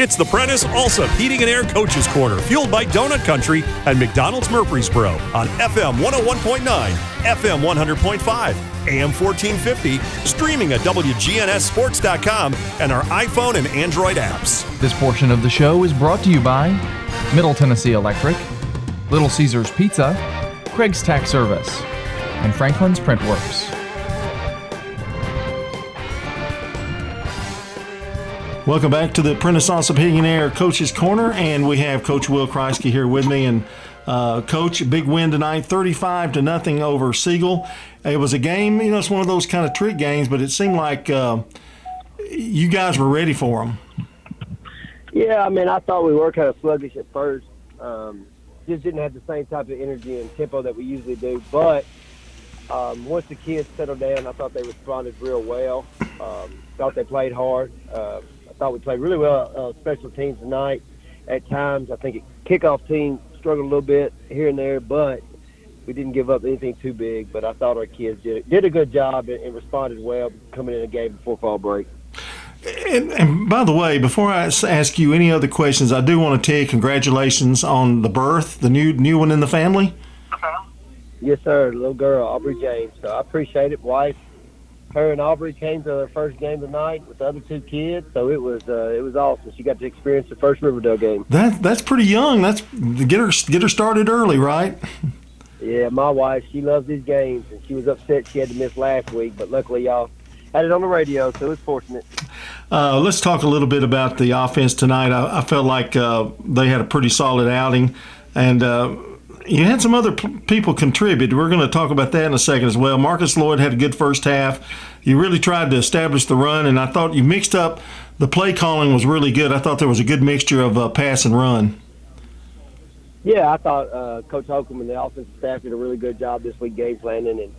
It's the Prentice Allsup Heating and Air Coaches Corner, fueled by Donut Country and McDonald's Murfreesboro on FM 101.9, FM 100.5, AM 1450, streaming at WGNSSports.com and our iPhone and Android apps. This portion of the show is brought to you by Middle Tennessee Electric, Little Caesars Pizza, Craig's Tax Service, and Franklin's Printworks. Welcome back to the Heating Air Coach's Corner, and we have Coach Will Kreisky here with me. And uh, Coach, big win tonight, 35 to nothing over Siegel. It was a game, you know, it's one of those kind of trick games, but it seemed like uh, you guys were ready for them. Yeah, I mean, I thought we were kind of sluggish at first. Um, just didn't have the same type of energy and tempo that we usually do. But um, once the kids settled down, I thought they responded real well. Um, thought they played hard. Uh, thought we played really well uh, special teams tonight. At times, I think it, kickoff team struggled a little bit here and there, but we didn't give up anything too big. But I thought our kids did did a good job and, and responded well coming in a game before fall break. And, and, by the way, before I ask you any other questions, I do want to tell you congratulations on the birth, the new new one in the family. Yes, sir. Little girl, Aubrey James. So I appreciate it. Wife, her and Aubrey came to their first game tonight with the other two kids. So it was uh, it was awesome. She got to experience the first Riverdale game. That that's pretty young. That's get her get her started early, right? Yeah, my wife, she loves these games, and she was upset she had to miss last week. But luckily, y'all had it on the radio, so it was fortunate. Uh, let's talk a little bit about the offense tonight. I, I felt like uh, they had a pretty solid outing, and uh, you had some other p- people contribute. We're going to talk about that in a second as well. Marcus Lloyd had a good first half. You really tried to establish the run, and I thought you mixed up. The play calling was really good. I thought there was a good mixture of uh, pass and run. Yeah, I thought uh, Coach Holcomb and the offensive staff did a really good job this week game planning and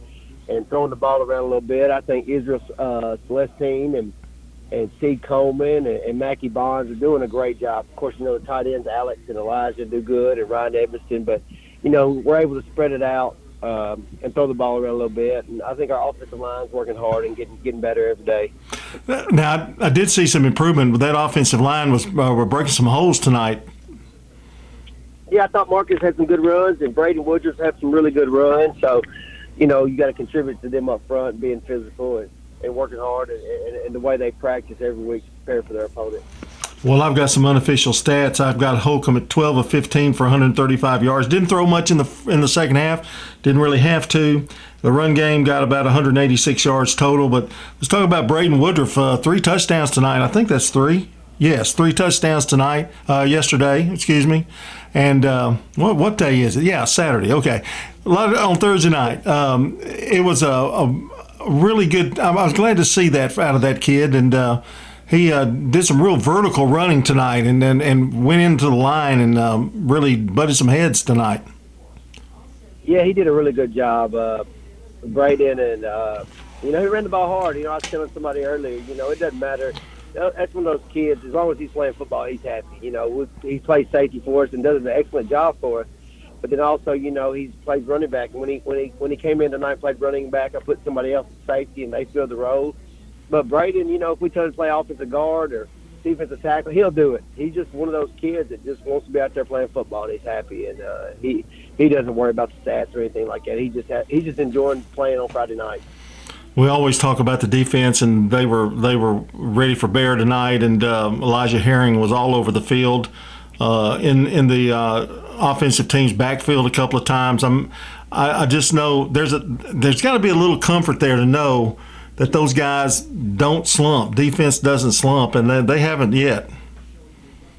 and throwing the ball around a little bit. I think Israel uh, Celestine and and C. Coleman and, and Mackie Bonds are doing a great job. Of course, you know the tight ends Alex and Elijah do good, and Ryan Evanston. But you know we're able to spread it out um, and throw the ball around a little bit. And I think our offensive line's working hard and getting getting better every day. Now I, I did see some improvement, but that offensive line was uh, were breaking some holes tonight. Yeah, I thought Marcus had some good runs, and Braden Woodruff had some really good runs. So you know, you got to contribute to them up front, being physical and, and working hard, and, and, and, the way they practice every week to prepare for their opponent. Well, I've got some unofficial stats. I've got Holcomb at 12 of 15 for 135 yards. Didn't throw much in the in the second half. Didn't really have to. The run game got about 186 yards total. But let's talk about Braden Woodruff. Uh, three touchdowns tonight. I think that's three. Yes, three touchdowns tonight. Uh, yesterday, excuse me. And uh, what what day is it? Yeah, Saturday. Okay, a lot of, on Thursday night. Um, it was a, a, really good. I was glad to see that out of that kid, and uh, he uh, did some real vertical running tonight, and and, and went into the line and um, really butted some heads tonight. Yeah, he did a really good job, uh, Braden, and uh, you know he ran the ball hard. You know, I was telling somebody earlier. You know, it doesn't matter that's one of those kids. As long as he's playing football, he's happy. You know, he plays safety for us and does an excellent job for us. But then also, you know, he's played running back. And when he when he when he came in tonight, played running back. I put somebody else at safety, and they filled the role. But Braden, you know, if we tell him to play offensive guard or defensive tackle, he'll do it. He's just one of those kids that just wants to be out there playing football, and he's happy. And uh, he he doesn't worry about the stats or anything like that. He just ha- he's just enjoying playing on Friday night we always talk about the defense, and they were they were ready for bear tonight. And uh, Elijah Herring was all over the field uh, in in the uh, offensive team's backfield a couple of times. I'm I, I just know there's a there's got to be a little comfort there to know that those guys don't slump. Defense doesn't slump, and they, they haven't yet.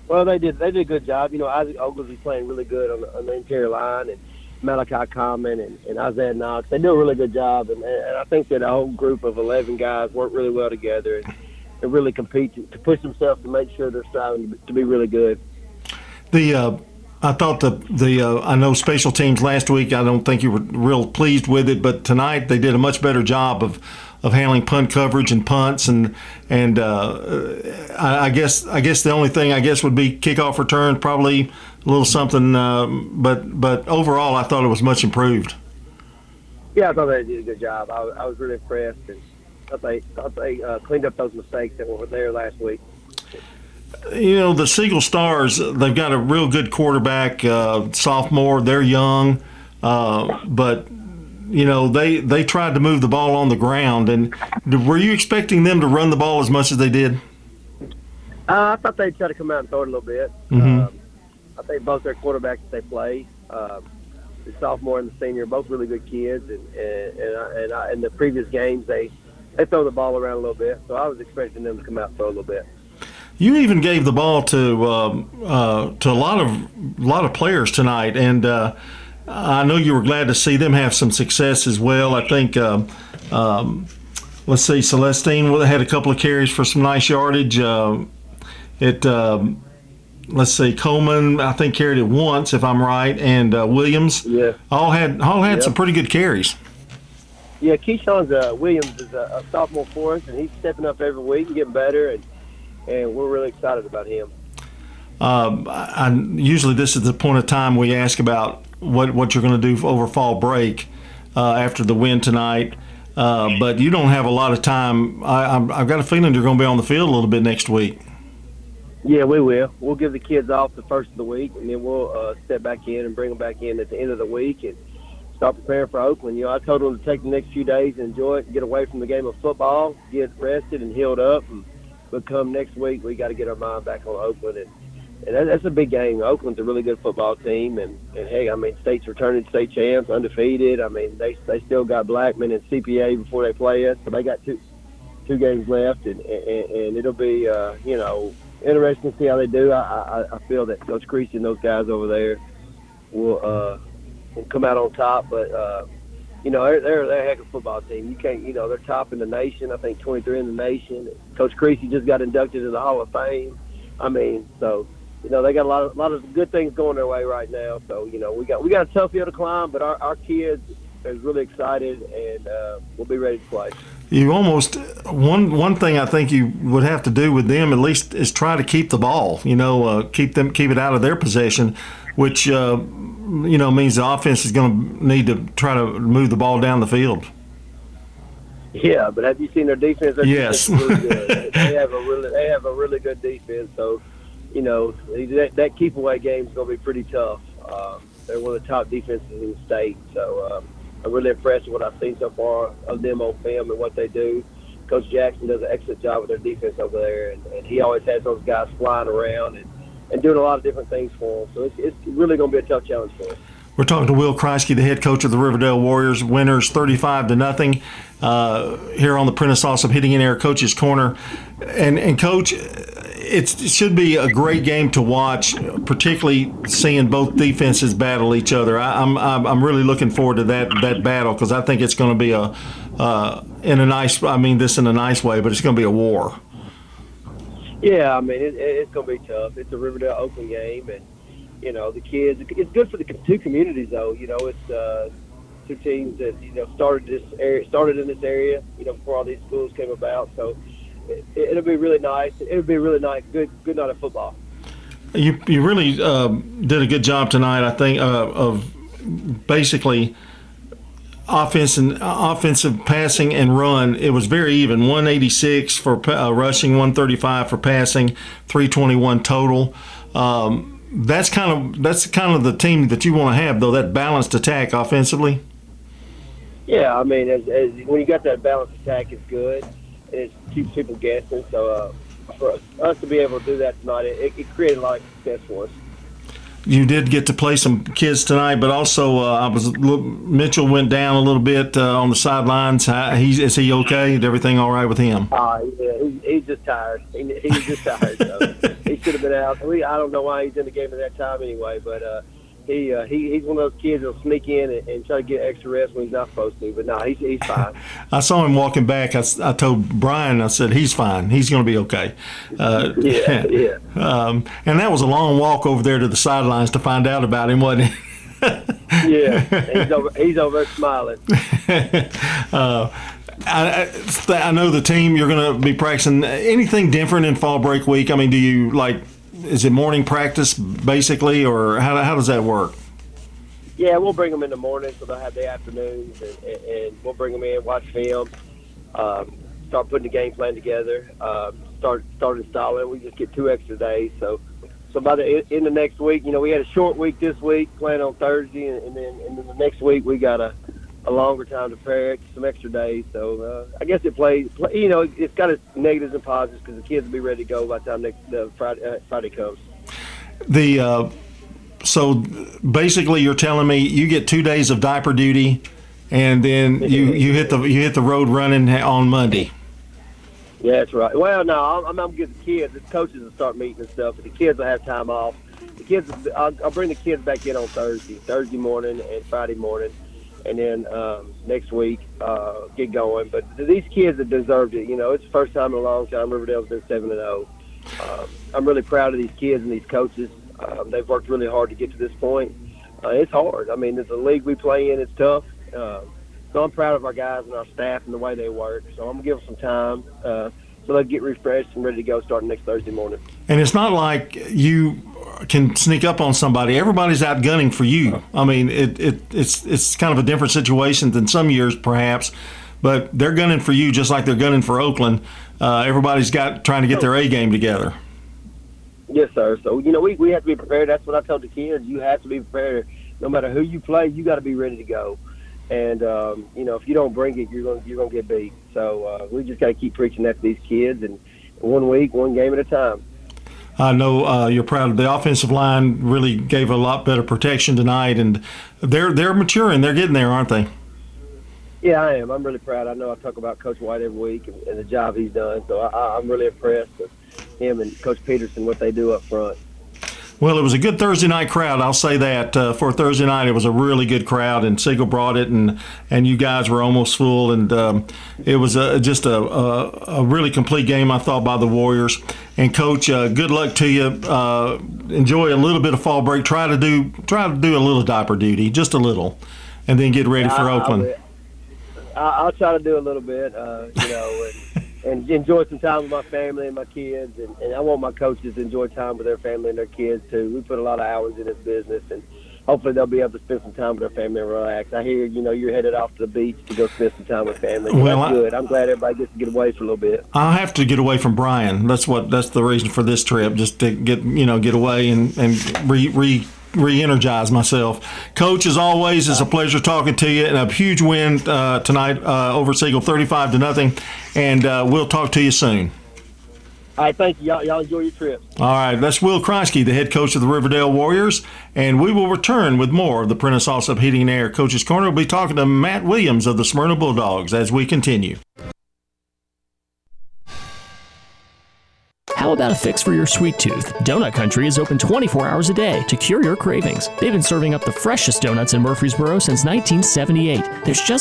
Well, they did they did a good job. You know, Isaac Oglesby playing really good on the, on the interior line, and Malachi Common and, and Isaiah Knox. They do a really good job, and, and I think that a whole group of 11 guys work really well together and, and really compete to, to push themselves to make sure they're striving to be really good. The uh, I thought the the uh, I know special teams last week. I don't think you were real pleased with it, but tonight they did a much better job of of handling punt coverage and punts and and uh, I, I, guess I guess the only thing I guess would be kickoff returns probably a little something, uh, but but overall, I thought it was much improved. Yeah, I thought they did a good job. I, I was really impressed, and thought they thought they uh, cleaned up those mistakes that were there last week. You know, the Siegel Stars, they've got a real good quarterback, uh, sophomore. They're young, uh, but you know they they tried to move the ball on the ground. And were you expecting them to run the ball as much as they did? Uh, I thought they'd try to come out and throw it a little bit. Mhm. Um, I think both their quarterbacks that they play, um, the sophomore and the senior, both really good kids. And and and, I, and I, in the previous games, they they throw the ball around a little bit. So I was expecting them to come out and throw a little bit. You even gave the ball to um, uh, to a lot of a lot of players tonight, and uh, I know you were glad to see them have some success as well. I think. Um, um, let's see, Celestine had a couple of carries for some nice yardage. Uh, it. Um, let's see, Coleman I think carried it once, if I'm right, and uh, Williams Yeah. all had all had Yeah. some pretty good carries. Yeah, Keyshawn's uh, Williams is a, a sophomore for us, and he's stepping up every week and getting better, and and we're really excited about him. Um, I, usually this is the point of time we ask about what what you're going to do over fall break uh, after the win tonight. Uh, but you don't have a lot of time. I, I'm- I've got a feeling you're going to be on the field a little bit next week. Yeah, we will. We'll give the kids off the first of the week, and then we'll uh, step back in and bring them back in at the end of the week and start preparing for Oakland. You know, I told them to take the next few days and enjoy it, and get away from the game of football, get rested and healed up, and but come next week, we got to get our mind back on Oakland, and and that, that's a big game. Oakland's a really good football team, and and hey, I mean, state's returning state champs, undefeated. I mean, they they still got Blackman and CPA before they play us, so they got two two games left, and and, and it'll be uh, you know interesting to see how they do. I, I, I feel that Coach Creasy and those guys over there will uh, will come out on top. But uh, you know, they're, they're they're a heck of a football team. You can't, you know, they're top in the nation. I think 23 in the nation. Coach Creasy just got inducted in the Hall of Fame. I mean, so you know they got a lot of a lot of good things going their way right now. So you know we got we got a tough hill to climb, but our, our kids is really excited and uh, we'll be ready to play. You almost one one thing I think you would have to do with them at least is try to keep the ball. You know, uh, keep them keep it out of their possession, which uh, you know means the offense is going to need to try to move the ball down the field. Yeah, but have you seen their defense? Their Yes. defense really they have a really they have a really good defense. So, you know, that, that keep away game is going to be pretty tough. Um, they're one of the top defenses in the state. So um, I'm really impressed with what I've seen so far of them on film and what they do. Coach Jackson does an excellent job with their defense over there, and, and he always has those guys flying around and, and doing a lot of different things for them. So it's, it's really going to be a tough challenge for us. We're talking to Will Kreisky, the head coach of the Riverdale Warriors, winners 35 to nothing uh, here on the Prentice Allsup Heating in Air Coach's Corner. And, and Coach, it should be a great game to watch, particularly seeing both defenses battle each other. I, I'm, I'm I'm really looking forward to that that battle because I think it's going to be a uh, in a nice. I mean this in a nice way, but it's going to be a war. Yeah, I mean it, it- it's going to be tough. It's a Riverdale Oakland game, and you know the kids. It's good for the two communities, though. You know, it's uh, two teams that you know started this area, started in this area. You know, before all these schools came about. So it, it'll be really nice. It'll be really nice. Good, good night of football. You you really um, did a good job tonight. I think uh, of basically offense and offensive passing and run. It was very even. 186 for uh, rushing, 135 for passing, 321 total. Um, that's kind of that's kind of the team that you want to have, though. That balanced attack offensively. Yeah, I mean, as, as when you got that balanced attack, it's good. And it keeps people guessing. So uh, for us, us to be able to do that tonight, it, it created a lot of success for us. You did get to play some kids tonight, but also uh, I was Mitchell went down a little bit uh, on the sidelines. How- He's is he okay? Is everything all right with him? Uh, yeah, he, he's just tired. He, he's just tired. So he should have been out. We, I don't know why he's in the game at that time anyway, but uh, he, uh, he he's one of those kids that'll sneak in and, and try to get extra rest when he's not supposed to. But no, he's he's fine. I saw him walking back. I, I told Brian, I said, he's fine. He's going to be okay. Uh, Yeah, yeah. Um, and that was a long walk over there to the sidelines to find out about him, wasn't it? Yeah, he's over he's over there smiling. uh, I, I, I know the team, you're going to be practicing. Anything different in fall break week? I mean, do you like, is it morning practice basically, or how, how does that work? Yeah, we'll bring them in the morning, so they'll have the afternoons, and, and, we'll bring them in, watch film, um, start putting the game plan together. Um, start start installing. We just get two extra days. So so by the in the next week, you know, we had a short week this week, playing on Thursday, and, and then and then the next week we got a a longer time to prepare, some extra days. So uh, I guess it plays. Play, you know, it's got its negatives and positives because the kids will be ready to go by the time next uh, Friday uh, Friday comes. The uh, so basically, you're telling me you get two days of diaper duty, and then you, you hit the you hit the road running on Monday. Yeah, that's right. Well, no, I'm, I'm getting the kids. The coaches will start meeting and stuff, but the kids will have time off. The kids, I'll, I'll bring the kids back in on Thursday, Thursday morning and Friday morning, and then um, next week uh, get going. But these kids have deserved it. You know, it's the first time in a long time Riverdale's been seven and zero. Um, I'm really proud of these kids and these coaches. Um, they've worked really hard to get to this point. Uh, it's hard. I mean, it's a league we play in. It's tough. Uh, so I'm proud of our guys and our staff and the way they work. So I'm gonna give them some time uh, so they'll get refreshed and ready to go starting next Thursday morning. And it's not like you can sneak up on somebody. Everybody's out gunning for you. I mean, it, it it's it's kind of a different situation than some years perhaps, but they're gunning for you just like they're gunning for Oakland. Uh, everybody's got trying to get their A game together. Yes, sir. So you know we we have to be prepared. That's what I tell the kids. You have to be prepared. No matter who you play, you got to be ready to go. And um, you know if you don't bring it, you're gonna you're gonna get beat. So uh, we just got to keep preaching that to these kids, and one week, one game at a time. I know uh, you're proud of the offensive line. Really gave a lot better protection tonight, and they're they're maturing. They're getting there, aren't they? Yeah, I am. I'm really proud. I know I talk about Coach White every week and, and the job he's done. So I, I'm really impressed with him and Coach Peterson what they do up front. Well, it was a good Thursday night crowd. I'll say that uh, for Thursday night, it was a really good crowd, and Siegel brought it, and and you guys were almost full, and um, it was a, just a, a, a, really complete game, I thought, by the Warriors. And Coach, uh, good luck to you. Uh, enjoy a little bit of fall break. Try to do try to do a little diaper duty, just a little, and then get ready for I, Oakland. I, will try to do a little bit, uh, you know. And, enjoy some time with my family and my kids. And, and I want my coaches to enjoy time with their family and their kids too. We put a lot of hours in this business, and hopefully they'll be able to spend some time with their family and relax. I hear you know you're headed off to the beach to go spend some time with family. Well, that's I, good. I'm glad everybody gets to get away for a little bit. I have to get away from Brian. That's what that's the reason for this trip, just to get you know get away and and re re re-energize myself. Coach, as always, it's a pleasure talking to you, and a huge win uh, tonight uh, over Siegel, thirty-five to nothing. And uh, we'll talk to you soon. All right, thank you. Y'all, y'all enjoy your trip. All right, that's Will Kreisky, the head coach of the Riverdale Warriors, and we will return with more of the Prentice Allsup Heating and Air Coaches Corner. We'll be talking to Matt Williams of the Smyrna Bulldogs as we continue. How about a fix for your sweet tooth? Donut Country is open 24 hours a day to cure your cravings. They've been serving up the freshest donuts in Murfreesboro since 1978. There's just